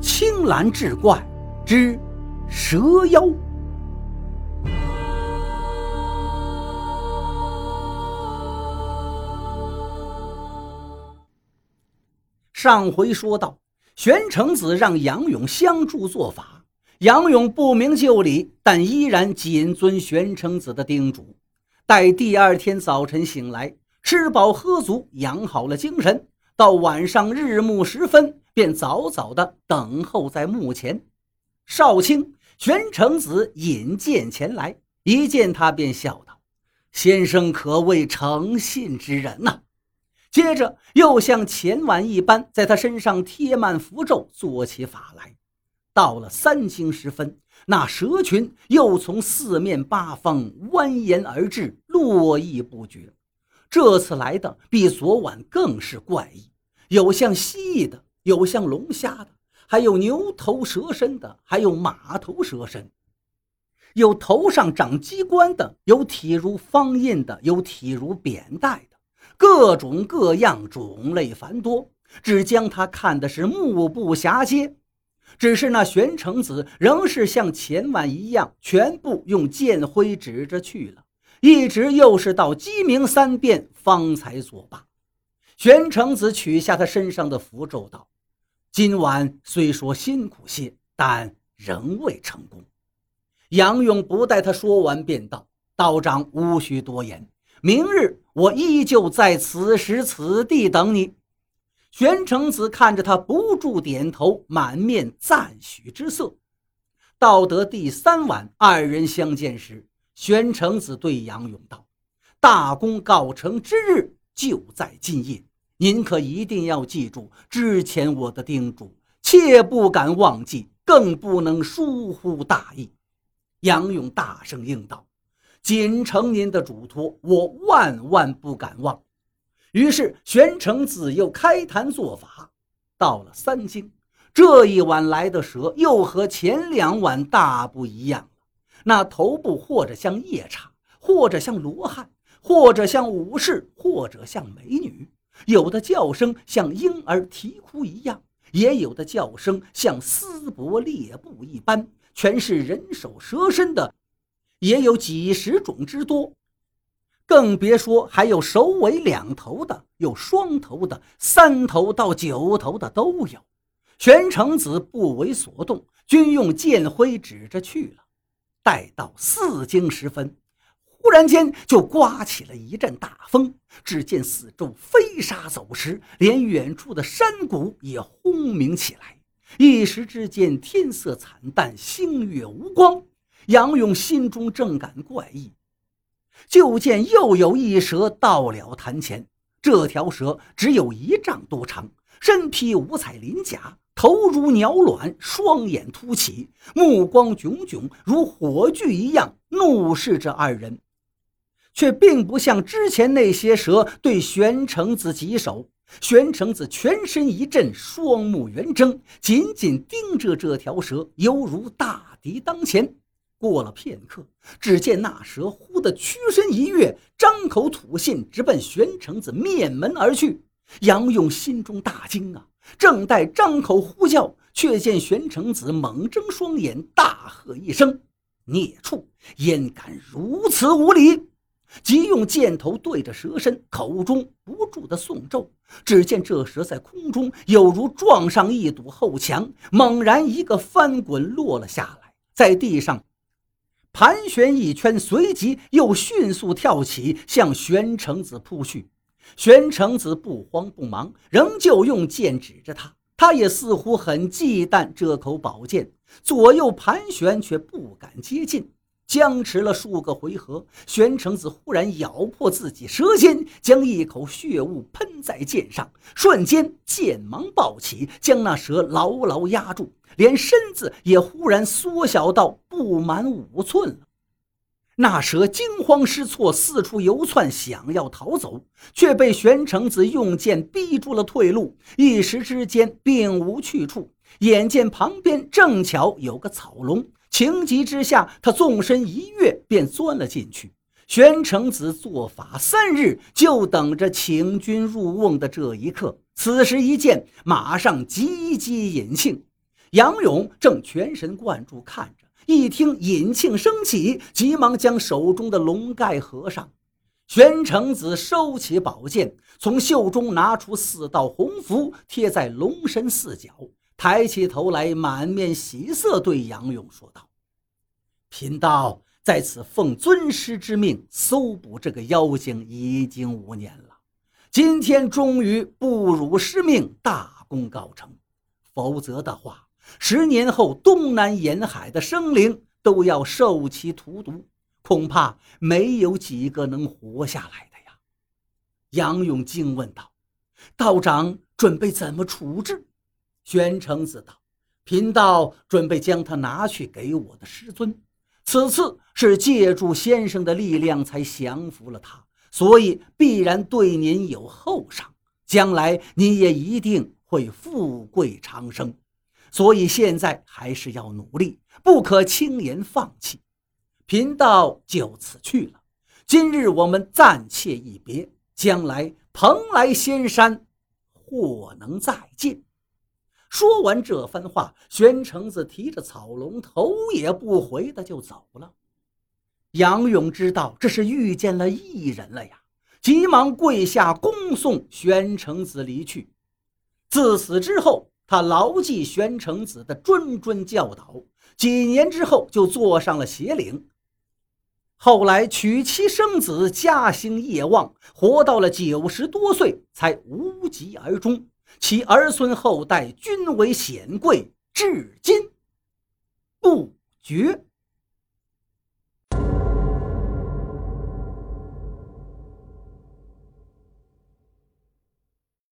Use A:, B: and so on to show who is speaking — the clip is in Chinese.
A: 青蓝志怪之蛇妖。上回说到，玄成子让杨勇相助做法，杨勇不明就里，但依然谨遵玄成子的叮嘱。待第二天早晨醒来，吃饱喝足，养好了精神，到晚上日暮时分，便早早的等候在墓前。少卿玄成子引荐前来，一见他便笑道：“先生可谓诚信之人呐。”接着又像前晚一般，在他身上贴满符咒，做起法来。到了三更时分，那蛇群又从四面八方蜿蜒而至，络绎不绝。这次来的比昨晚更是怪异，有像蜥蜴的，有像龙虾的，还有牛头蛇身的，还有马头蛇身，有头上长鸡冠的，有体如方印的，有体如扁带的。各种各样，种类繁多，只将他看的是目不暇接。只是那玄成子仍是像前晚一样，全部用剑灰指着去了，一直又是到鸡鸣三遍方才作罢。玄成子取下他身上的符咒，道：“今晚虽说辛苦些，但仍未成功。”杨勇不待他说完，便道：“道长无需多言。”明日我依旧在此时此地等你。玄成子看着他，不住点头，满面赞许之色。到得第三晚，二人相见时，玄成子对杨勇道：“大功告成之日就在今夜，您可一定要记住之前我的叮嘱，切不敢忘记，更不能疏忽大意。”杨勇大声应道。谨承您的嘱托，我万万不敢忘。于是玄成子又开坛做法。到了三更，这一晚来的蛇又和前两晚大不一样了。那头部或者像夜叉，或者像罗汉，或者像武士，或者像美女。有的叫声像婴儿啼哭一样，也有的叫声像撕帛裂布一般，全是人首蛇身的。也有几十种之多，更别说还有首尾两头的，有双头的，三头到九头的都有。玄成子不为所动，均用剑挥指着去了。待到四更时分，忽然间就刮起了一阵大风，只见四周飞沙走石，连远处的山谷也轰鸣起来。一时之间，天色惨淡，星月无光。杨勇心中正感怪异，就见又有一蛇到了潭前。这条蛇只有一丈多长，身披五彩鳞甲，头如鸟卵，双眼凸起，目光炯炯，如火炬一样，怒视着二人，却并不像之前那些蛇对玄成子棘手。玄成子全身一震，双目圆睁，紧紧盯着这条蛇，犹如大敌当前。过了片刻，只见那蛇忽地屈身一跃，张口吐信，直奔玄成子面门而去。杨勇心中大惊啊！正待张口呼叫，却见玄成子猛睁双眼，大喝一声：“孽畜，焉敢如此无礼！”即用箭头对着蛇身，口中不住的诵咒。只见这蛇在空中有如撞上一堵厚墙，猛然一个翻滚落了下来，在地上。盘旋一圈，随即又迅速跳起，向玄成子扑去。玄成子不慌不忙，仍旧用剑指着他。他也似乎很忌惮这口宝剑，左右盘旋，却不敢接近。僵持了数个回合，玄成子忽然咬破自己舌尖，将一口血雾喷在剑上，瞬间剑芒暴起，将那蛇牢牢压住，连身子也忽然缩小到不满五寸了。那蛇惊慌失措，四处游窜，想要逃走，却被玄成子用剑逼住了退路，一时之间并无去处。眼见旁边正巧有个草笼。情急之下，他纵身一跃，便钻了进去。玄成子做法三日，就等着请君入瓮的这一刻。此时一见，马上急急引庆。杨勇正全神贯注看着，一听引庆升起，急忙将手中的龙盖合上。玄成子收起宝剑，从袖中拿出四道红符，贴在龙身四角，抬起头来，满面喜色，对杨勇说道：“贫道在此奉尊师之命搜捕这个妖精，已经五年了。今天终于不辱师命，大功告成。否则的话，十年后东南沿海的生灵都要受其荼毒，恐怕没有几个能活下来的呀。”杨勇惊问道：“道长准备怎么处置？”玄成子道：“贫道准备将他拿去给我的师尊。此次是借助先生的力量才降服了他，所以必然对您有厚赏。将来您也一定会富贵长生。所以现在还是要努力，不可轻言放弃。贫道就此去了。今日我们暂且一别，将来蓬莱仙山，或能再见。”说完这番话，玄成子提着草笼，头也不回的就走了。杨勇知道这是遇见了异人了呀，急忙跪下恭送玄成子离去。自此之后，他牢记玄成子的谆谆教导，几年之后就坐上了邪岭。后来娶妻生子，家兴业旺，活到了九十多岁才无疾而终。其儿孙后代均为显贵，至今不绝。